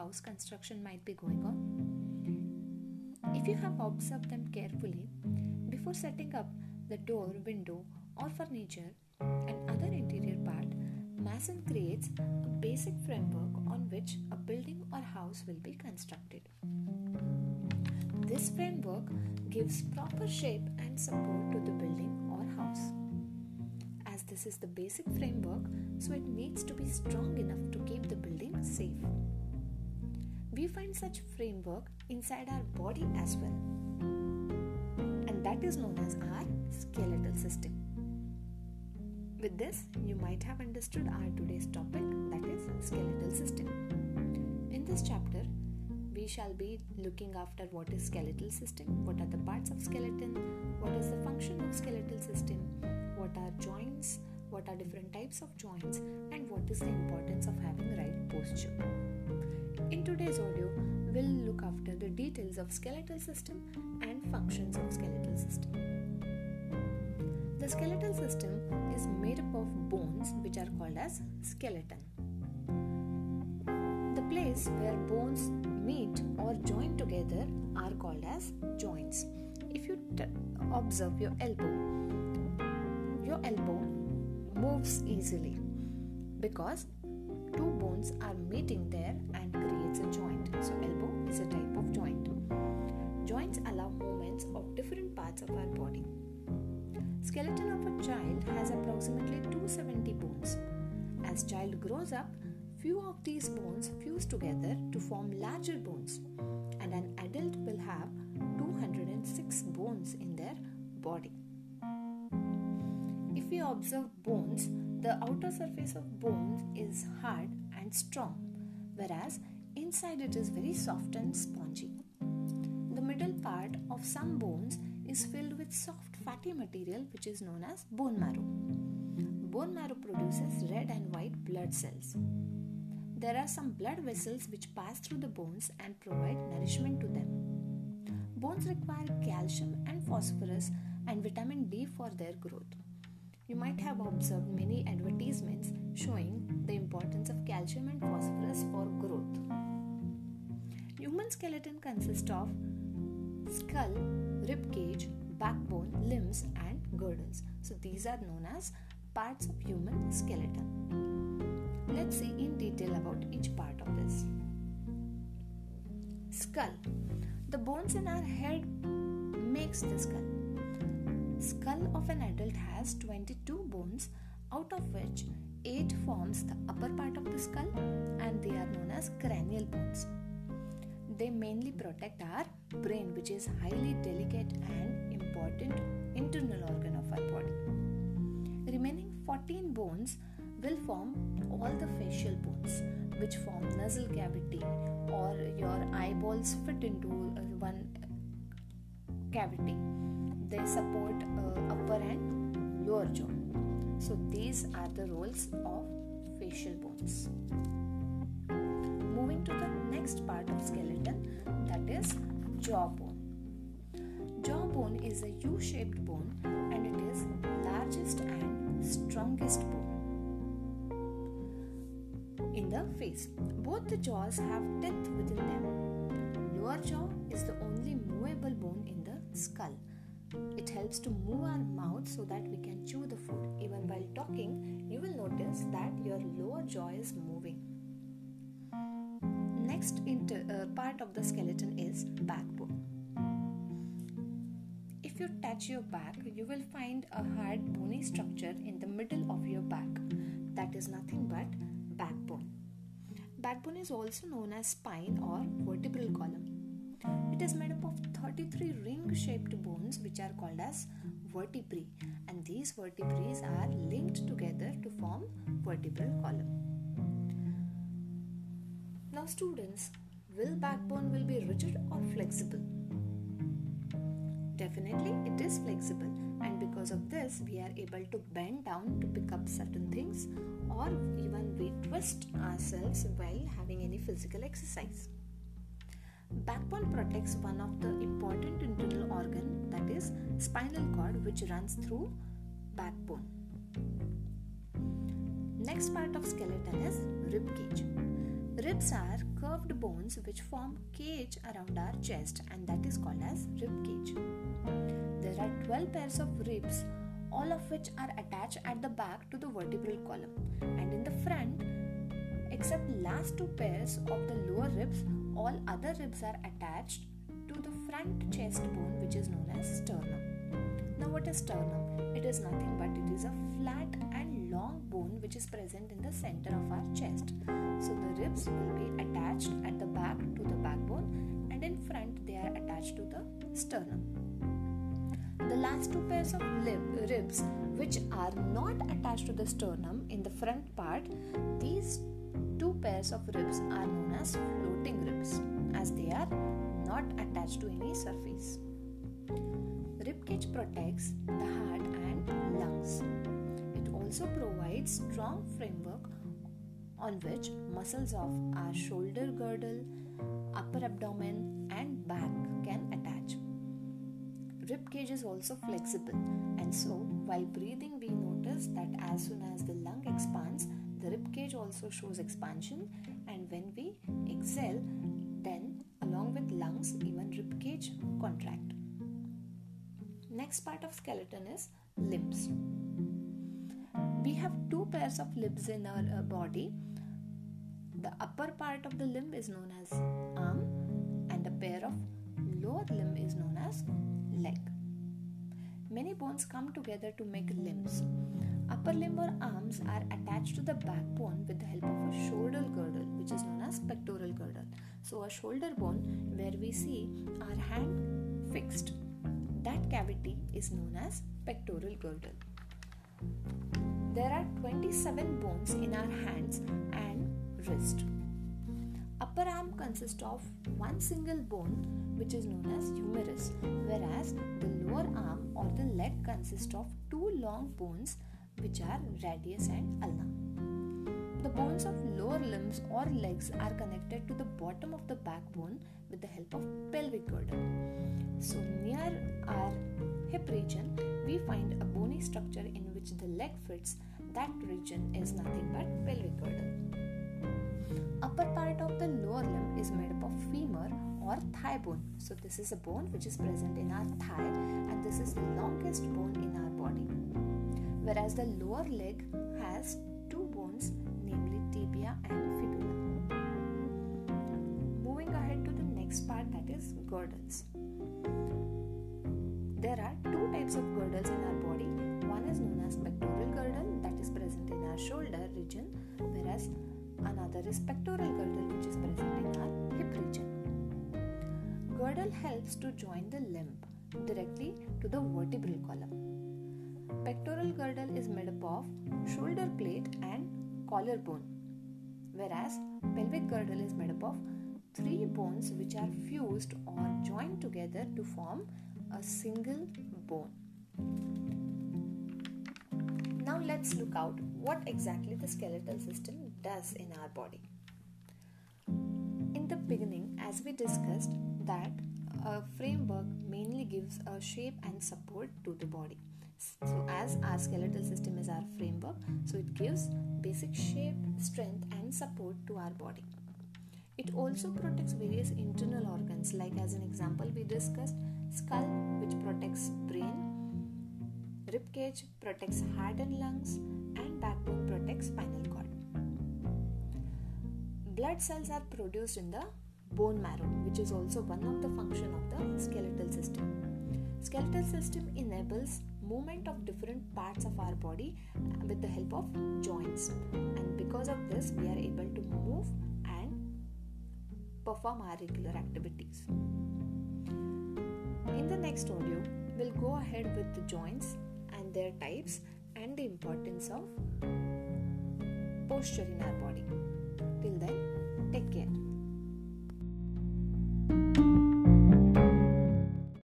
house construction might be going on. If you have observed them carefully, before setting up the door, window, or furniture and other interior part, Mason creates a basic framework on which a building or house will be constructed. This framework gives proper shape and support to the building or house. As this is the basic framework, so it needs to be strong enough to keep the building safe. We find such framework inside our body as well. And that is known as our skeletal system. With this, you might have understood our today's topic that is skeletal system. In this chapter, we shall be looking after what is skeletal system, what are the parts of skeleton, what is the function of skeletal system, what are joints, what are different types of joints, and what is the importance of having right posture. Today's audio, we'll look after the details of skeletal system and functions of skeletal system. The skeletal system is made up of bones which are called as skeleton. The place where bones meet or join together are called as joints. If you t- observe your elbow, your elbow moves easily because two bones are meeting there and creates a joint. So elbow is a type of joint. Joints allow movements of different parts of our body. Skeleton of a child has approximately 270 bones. As child grows up, few of these bones fuse together to form larger bones, and an adult will have 206 bones in their body. If we observe bones, the outer surface of bones is hard and strong, whereas inside it is very soft and spongy. The middle part of some bones is filled with soft fatty material which is known as bone marrow. Bone marrow produces red and white blood cells. There are some blood vessels which pass through the bones and provide nourishment to them. Bones require calcium and phosphorus and vitamin D for their growth. You might have observed many advertisements showing the importance of calcium and phosphorus for growth. Human skeleton consists of skull, rib cage, backbone, limbs, and girdles. So these are known as parts of human skeleton. Let's see in detail about each part of this. Skull. The bones in our head makes the skull. Skull of an adult has 22 bones out of which 8 forms the upper part of the skull and they are known as cranial bones. They mainly protect our brain, which is highly delicate and important internal organ of our body. Remaining 14 bones will form all the facial bones, which form nasal cavity or your eyeballs fit into one cavity. They support uh, upper and lower jaw. So these are the roles of facial bones Moving to the next part of skeleton that is jawbone. Jawbone is a U-shaped bone and it is largest and strongest bone in the face. Both the jaws have teeth within them. Lower jaw is the only movable bone in the skull. It helps to move our mouth so that we can chew the food. Even while talking, you will notice that your lower jaw is next inter, uh, part of the skeleton is backbone. If you touch your back, you will find a hard bony structure in the middle of your back. That is nothing but backbone. Backbone is also known as spine or vertebral column. It is made up of 33 ring shaped bones which are called as vertebrae and these vertebrae are linked together to form vertebral column. Now students, will backbone will be rigid or flexible? Definitely it is flexible and because of this we are able to bend down to pick up certain things or even we twist ourselves while having any physical exercise. Backbone protects one of the important internal organ that is spinal cord which runs through backbone. Next part of skeleton is rib cage. Ribs are curved bones which form cage around our chest and that is called as rib cage. There are 12 pairs of ribs all of which are attached at the back to the vertebral column and in the front except last two pairs of the lower ribs all other ribs are attached to the front chest bone which is known as sternum. Now what is sternum? It is nothing but it is a flat and long bone which is present in the center of our chest. So the ribs will be attached at the back to the backbone and in front they are attached to the sternum. The last two pairs of lib- ribs which are not attached to the sternum in the front part, these two pairs of ribs are known as floating ribs as they are not attached to any surface. Rib cage protects the heart and lungs. It also provides strong framework on which muscles of our shoulder girdle, upper abdomen and back can attach. Rib cage is also flexible and so while breathing we notice that as soon as the lung expands the rib cage also shows expansion and when we exhale then along with lungs even rib cage contract. Next part of skeleton is limbs. We have two pairs of limbs in our uh, body. The upper part of the limb is known as arm and a pair of lower limb is known as leg. Many bones come together to make limbs. Upper limb or arms are attached to the backbone with the help of a shoulder girdle, which is known as pectoral girdle. So, a shoulder bone where we see our hand fixed is known as pectoral girdle. There are 27 bones in our hands and wrist. Upper arm consists of one single bone which is known as humerus, whereas the lower arm or the leg consists of two long bones which are radius and ulna. The bones of lower limbs or legs are connected to the bottom of the backbone with the help of pelvic girdle. So, near our hip region, we find a bony structure in which the leg fits. That region is nothing but pelvic girdle. Upper part of the lower limb is made up of femur or thigh bone. So, this is a bone which is present in our thigh, and this is the longest bone in our body. Whereas the lower leg has tibia and fibula. Moving ahead to the next part, that is girdles. There are two types of girdles in our body. One is known as pectoral girdle that is present in our shoulder region, whereas another is pectoral girdle which is present in our hip region. Girdle helps to join the limb directly to the vertebral column. Pectoral girdle is made up of shoulder plate and collarbone, whereas pelvic girdle is made up of three bones which are fused or joined together to form a single bone. Now let's look out what exactly the skeletal system does in our body. In the beginning, as we discussed, that a framework mainly gives a shape and support to the body. So, as our skeletal system is our framework, so it gives basic shape, strength, and support to our body. It also protects various internal organs, like as an example, we discussed skull, which protects brain, rib cage protects heart and lungs, and backbone protects spinal cord. Blood cells are produced in the bone marrow, which is also one of the function of the skeletal system. Skeletal system enables movement of different parts of our body with the help of joints, and because of this, we are able to move and perform our regular activities. In the next audio, we'll go ahead with the joints and their types and the importance of posture in our body. Till then, take care.